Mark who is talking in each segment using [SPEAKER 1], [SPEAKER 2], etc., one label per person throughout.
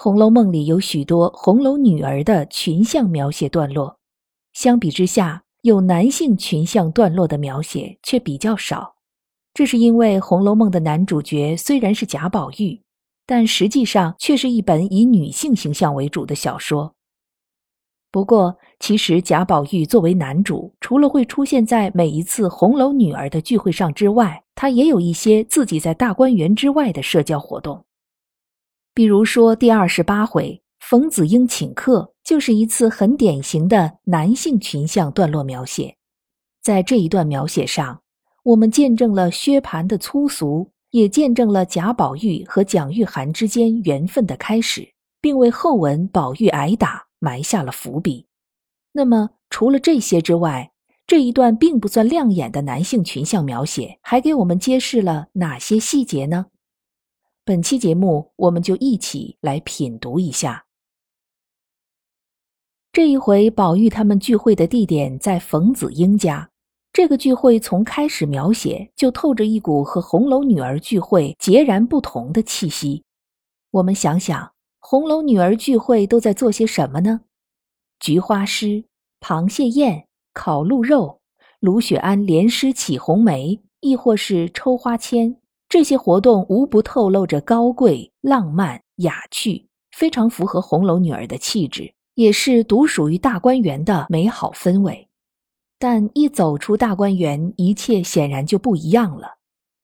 [SPEAKER 1] 红楼梦》里有许多红楼女儿的群像描写段落，相比之下，有男性群像段落的描写却比较少。这是因为《红楼梦》的男主角虽然是贾宝玉，但实际上却是一本以女性形象为主的小说。不过，其实贾宝玉作为男主，除了会出现在每一次红楼女儿的聚会上之外，他也有一些自己在大观园之外的社交活动。比如说，第二十八回冯子英请客，就是一次很典型的男性群像段落描写。在这一段描写上，我们见证了薛蟠的粗俗，也见证了贾宝玉和蒋玉菡之间缘分的开始，并为后文宝玉挨打埋下了伏笔。那么，除了这些之外，这一段并不算亮眼的男性群像描写，还给我们揭示了哪些细节呢？本期节目，我们就一起来品读一下。这一回，宝玉他们聚会的地点在冯子英家。这个聚会从开始描写就透着一股和红楼女儿聚会截然不同的气息。我们想想，红楼女儿聚会都在做些什么呢？菊花诗、螃蟹宴、烤鹿肉、卢雪庵连诗起红梅，亦或是抽花签。这些活动无不透露着高贵、浪漫、雅趣，非常符合红楼女儿的气质，也是独属于大观园的美好氛围。但一走出大观园，一切显然就不一样了。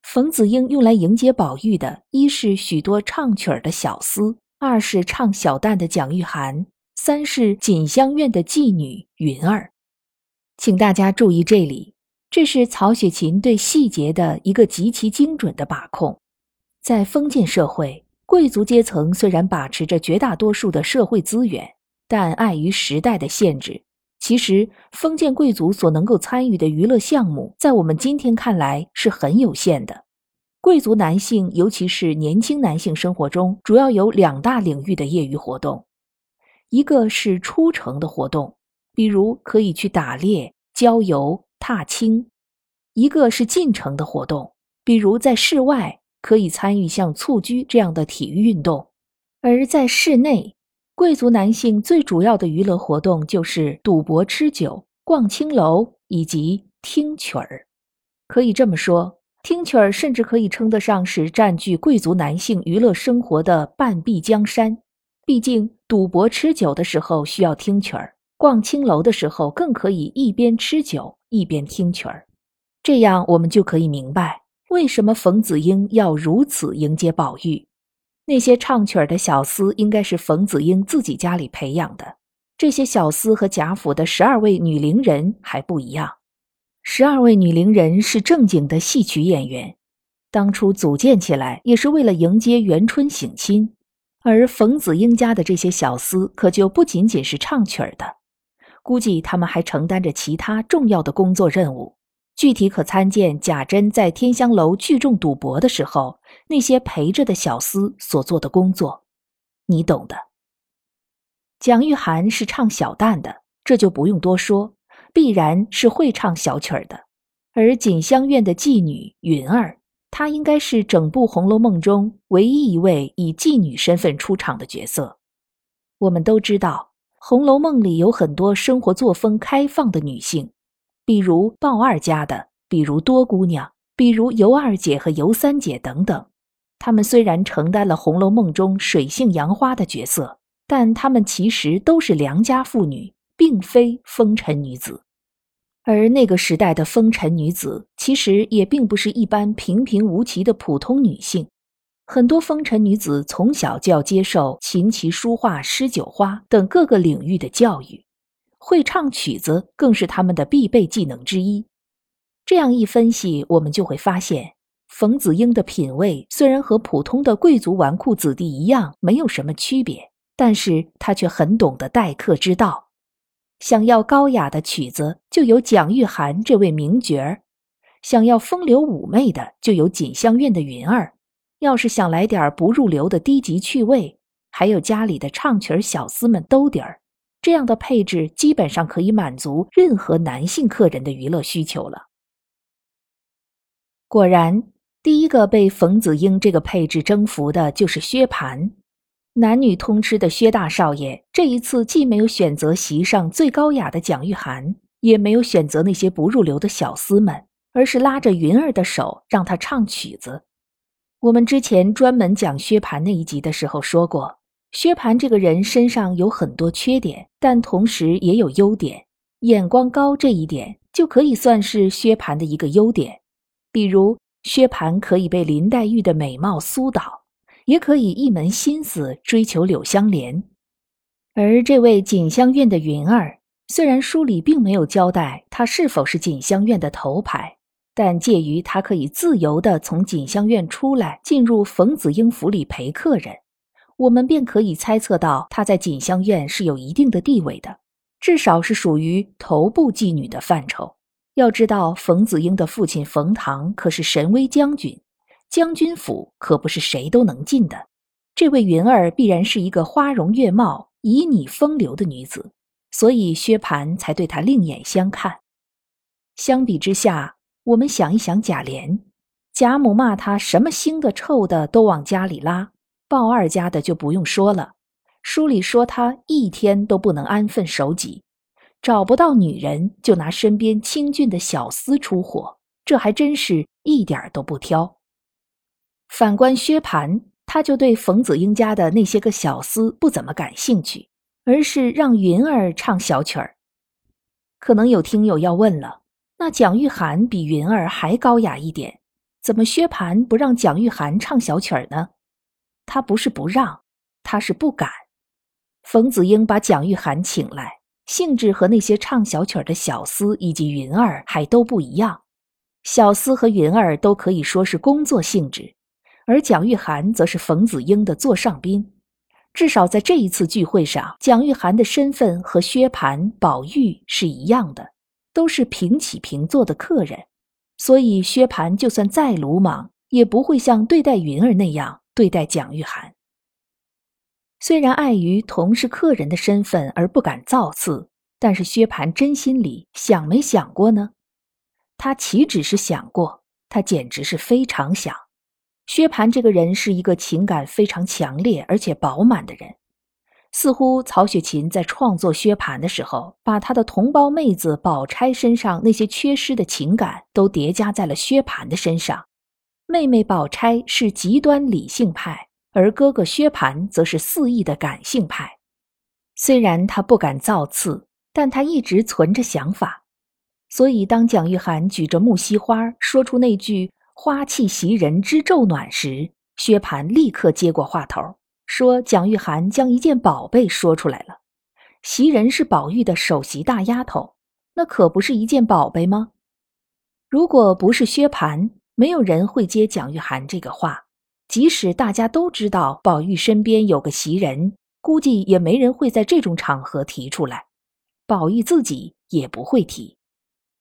[SPEAKER 1] 冯子英用来迎接宝玉的，一是许多唱曲儿的小厮，二是唱小旦的蒋玉菡，三是锦香院的妓女云儿。请大家注意这里。这是曹雪芹对细节的一个极其精准的把控。在封建社会，贵族阶层虽然把持着绝大多数的社会资源，但碍于时代的限制，其实封建贵族所能够参与的娱乐项目，在我们今天看来是很有限的。贵族男性，尤其是年轻男性，生活中主要有两大领域的业余活动：一个是出城的活动，比如可以去打猎、郊游。踏青，一个是进城的活动，比如在室外可以参与像蹴鞠这样的体育运动；而在室内，贵族男性最主要的娱乐活动就是赌博、吃酒、逛青楼以及听曲儿。可以这么说，听曲儿甚至可以称得上是占据贵族男性娱乐生活的半壁江山。毕竟，赌博、吃酒的时候需要听曲儿。逛青楼的时候，更可以一边吃酒一边听曲儿，这样我们就可以明白为什么冯子英要如此迎接宝玉。那些唱曲儿的小厮应该是冯子英自己家里培养的。这些小厮和贾府的十二位女伶人还不一样，十二位女伶人是正经的戏曲演员，当初组建起来也是为了迎接元春省亲，而冯子英家的这些小厮可就不仅仅是唱曲儿的。估计他们还承担着其他重要的工作任务，具体可参见贾珍在天香楼聚众赌博的时候，那些陪着的小厮所做的工作，你懂的。蒋玉菡是唱小旦的，这就不用多说，必然是会唱小曲儿的。而锦香院的妓女云儿，她应该是整部《红楼梦》中唯一一位以妓女身份出场的角色。我们都知道。《红楼梦》里有很多生活作风开放的女性，比如鲍二家的，比如多姑娘，比如尤二姐和尤三姐等等。她们虽然承担了《红楼梦》中水性杨花的角色，但她们其实都是良家妇女，并非风尘女子。而那个时代的风尘女子，其实也并不是一般平平无奇的普通女性。很多风尘女子从小就要接受琴棋书画诗酒花等各个领域的教育，会唱曲子更是她们的必备技能之一。这样一分析，我们就会发现，冯子英的品味虽然和普通的贵族纨绔子弟一样，没有什么区别，但是他却很懂得待客之道。想要高雅的曲子，就有蒋玉菡这位名角儿；想要风流妩媚的，就有锦香院的云儿；要是想来点不入流的低级趣味，还有家里的唱曲儿小厮们兜底儿。这样的配置基本上可以满足任何男性客人的娱乐需求了。果然，第一个被冯子英这个配置征服的就是薛蟠。男女通吃的薛大少爷这一次既没有选择席上最高雅的蒋玉菡，也没有选择那些不入流的小厮们，而是拉着云儿的手让她唱曲子。我们之前专门讲薛蟠那一集的时候说过，薛蟠这个人身上有很多缺点，但同时也有优点。眼光高这一点就可以算是薛蟠的一个优点，比如薛蟠可以被林黛玉的美貌苏倒。也可以一门心思追求柳香莲，而这位锦香院的云儿，虽然书里并没有交代她是否是锦香院的头牌，但介于她可以自由地从锦香院出来，进入冯子英府里陪客人，我们便可以猜测到她在锦香院是有一定的地位的，至少是属于头部妓女的范畴。要知道，冯子英的父亲冯唐可是神威将军。将军府可不是谁都能进的，这位云儿必然是一个花容月貌、旖旎风流的女子，所以薛蟠才对她另眼相看。相比之下，我们想一想贾琏，贾母骂他什么腥的、臭的都往家里拉，鲍二家的就不用说了。书里说他一天都不能安分守己，找不到女人就拿身边清俊的小厮出火，这还真是一点都不挑。反观薛蟠，他就对冯子英家的那些个小厮不怎么感兴趣，而是让云儿唱小曲儿。可能有听友要问了，那蒋玉菡比云儿还高雅一点，怎么薛蟠不让蒋玉菡唱小曲儿呢？他不是不让，他是不敢。冯子英把蒋玉菡请来，性质和那些唱小曲儿的小厮以及云儿还都不一样。小厮和云儿都可以说是工作性质。而蒋玉菡则是冯子英的座上宾，至少在这一次聚会上，蒋玉菡的身份和薛蟠、宝玉是一样的，都是平起平坐的客人。所以薛蟠就算再鲁莽，也不会像对待云儿那样对待蒋玉菡。虽然碍于同是客人的身份而不敢造次，但是薛蟠真心里想没想过呢？他岂止是想过，他简直是非常想。薛蟠这个人是一个情感非常强烈而且饱满的人，似乎曹雪芹在创作薛蟠的时候，把他的同胞妹子宝钗身上那些缺失的情感都叠加在了薛蟠的身上。妹妹宝钗是极端理性派，而哥哥薛蟠则是肆意的感性派。虽然他不敢造次，但他一直存着想法。所以当蒋玉菡举着木樨花说出那句。花气袭人知昼暖时，薛蟠立刻接过话头，说：“蒋玉菡将一件宝贝说出来了。袭人是宝玉的首席大丫头，那可不是一件宝贝吗？如果不是薛蟠，没有人会接蒋玉菡这个话。即使大家都知道宝玉身边有个袭人，估计也没人会在这种场合提出来。宝玉自己也不会提，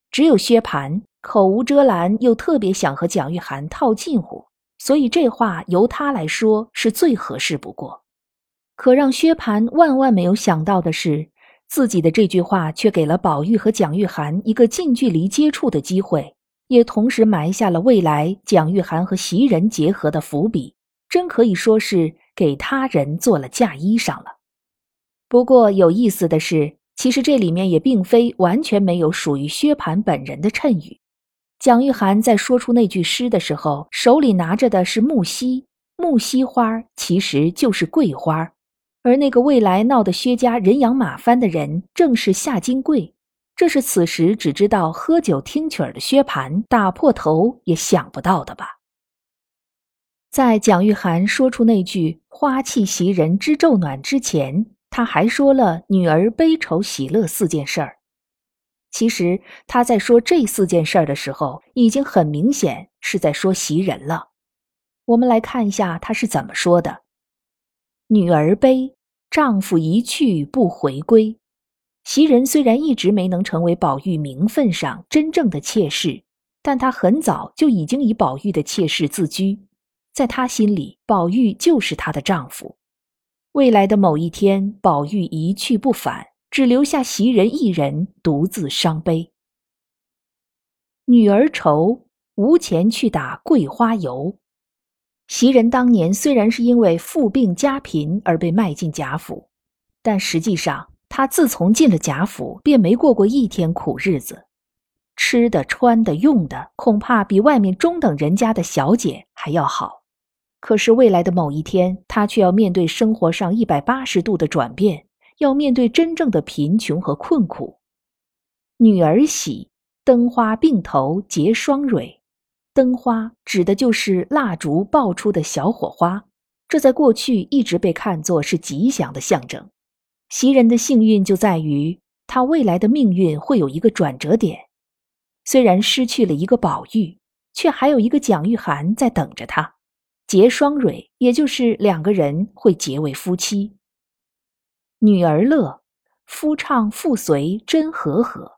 [SPEAKER 1] 只有薛蟠。”口无遮拦，又特别想和蒋玉菡套近乎，所以这话由他来说是最合适不过。可让薛蟠万万没有想到的是，自己的这句话却给了宝玉和蒋玉菡一个近距离接触的机会，也同时埋下了未来蒋玉菡和袭人结合的伏笔，真可以说是给他人做了嫁衣裳了。不过有意思的是，其实这里面也并非完全没有属于薛蟠本人的衬语。蒋玉菡在说出那句诗的时候，手里拿着的是木樨，木樨花其实就是桂花，而那个未来闹得薛家人仰马翻的人，正是夏金桂。这是此时只知道喝酒听曲儿的薛蟠打破头也想不到的吧？在蒋玉菡说出那句“花气袭人知昼暖”之前，他还说了女儿悲愁喜乐四件事儿。其实他在说这四件事儿的时候，已经很明显是在说袭人了。我们来看一下他是怎么说的：“女儿悲，丈夫一去不回归。”袭人虽然一直没能成为宝玉名分上真正的妾室，但她很早就已经以宝玉的妾室自居，在她心里，宝玉就是她的丈夫。未来的某一天，宝玉一去不返，只留下袭人一人独自伤悲。女儿愁，无钱去打桂花油。袭人当年虽然是因为父病家贫而被卖进贾府，但实际上。他自从进了贾府，便没过过一天苦日子，吃的、穿的、用的，恐怕比外面中等人家的小姐还要好。可是未来的某一天，他却要面对生活上一百八十度的转变，要面对真正的贫穷和困苦。女儿喜，灯花并头结双蕊，灯花指的就是蜡烛爆出的小火花，这在过去一直被看作是吉祥的象征。袭人的幸运就在于，她未来的命运会有一个转折点。虽然失去了一个宝玉，却还有一个蒋玉菡在等着她。结双蕊，也就是两个人会结为夫妻。女儿乐，夫唱妇随真和和，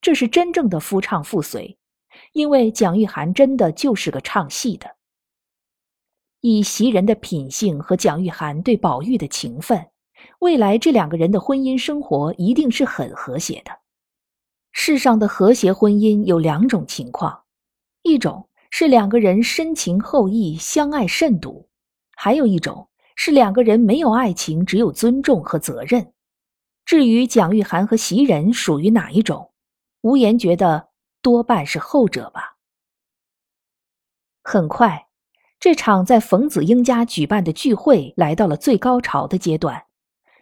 [SPEAKER 1] 这是真正的夫唱妇随，因为蒋玉菡真的就是个唱戏的。以袭人的品性和蒋玉菡对宝玉的情分。未来这两个人的婚姻生活一定是很和谐的。世上的和谐婚姻有两种情况，一种是两个人深情厚谊、相爱甚笃；还有一种是两个人没有爱情，只有尊重和责任。至于蒋玉菡和袭人属于哪一种，无言觉得多半是后者吧。很快，这场在冯子英家举办的聚会来到了最高潮的阶段。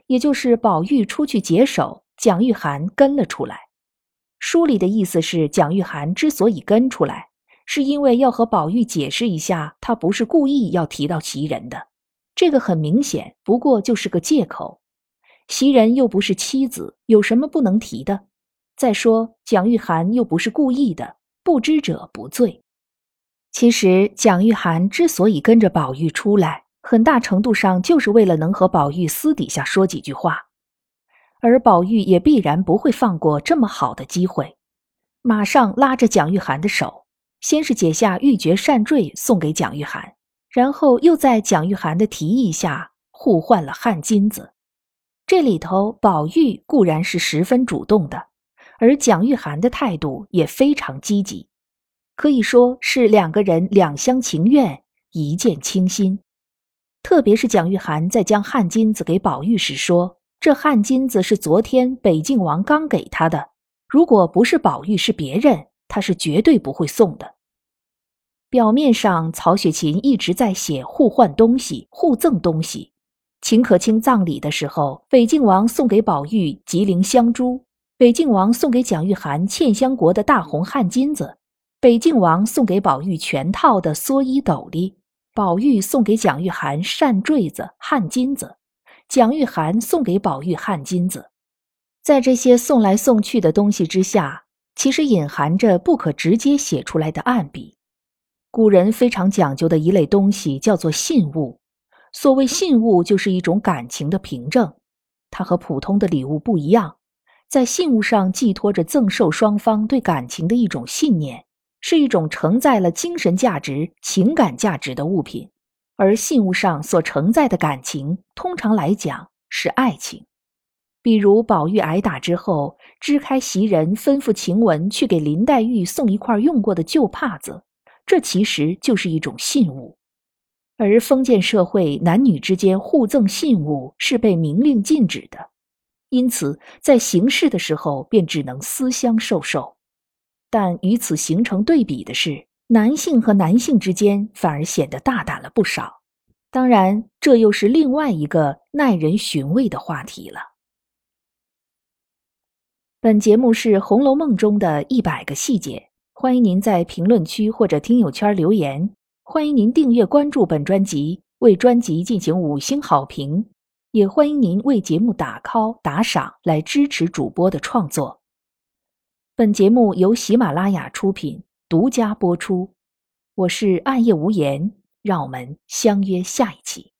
[SPEAKER 1] 也就是宝玉出去解手，蒋玉菡跟了出来。书里的意思是，蒋玉菡之所以跟出来，是因为要和宝玉解释一下，他不是故意要提到袭人的。这个很明显，不过就是个借口。袭人又不是妻子，有什么不能提的？再说，蒋玉菡又不是故意的，不知者不罪。其实，蒋玉菡之所以跟着宝玉出来，很大程度上就是为了能和宝玉私底下说几句话，而宝玉也必然不会放过这么好的机会，马上拉着蒋玉菡的手，先是解下玉珏扇坠送给蒋玉菡，然后又在蒋玉菡的提议下互换了汗巾子。这里头，宝玉固然是十分主动的，而蒋玉菡的态度也非常积极，可以说是两个人两厢情愿，一见倾心。特别是蒋玉菡在将汗巾子给宝玉时说：“这汗巾子是昨天北静王刚给他的，如果不是宝玉是别人，他是绝对不会送的。”表面上，曹雪芹一直在写互换东西、互赠东西。秦可卿葬礼的时候，北静王送给宝玉吉林香珠，北静王送给蒋玉菡茜香国的大红汗巾子，北静王送给宝玉全套的蓑衣斗笠。宝玉送给蒋玉菡扇坠子、汗巾子，蒋玉菡送给宝玉汗巾子。在这些送来送去的东西之下，其实隐含着不可直接写出来的暗笔。古人非常讲究的一类东西叫做信物。所谓信物，就是一种感情的凭证。它和普通的礼物不一样，在信物上寄托着赠受双方对感情的一种信念。是一种承载了精神价值、情感价值的物品，而信物上所承载的感情，通常来讲是爱情。比如宝玉挨打之后，支开袭人吩咐晴雯去给林黛玉送一块用过的旧帕子，这其实就是一种信物。而封建社会男女之间互赠信物是被明令禁止的，因此在行事的时候便只能私相授受。但与此形成对比的是，男性和男性之间反而显得大胆了不少。当然，这又是另外一个耐人寻味的话题了。本节目是《红楼梦》中的一百个细节，欢迎您在评论区或者听友圈留言。欢迎您订阅关注本专辑，为专辑进行五星好评，也欢迎您为节目打 call 打赏来支持主播的创作。本节目由喜马拉雅出品，独家播出。我是暗夜无言，让我们相约下一期。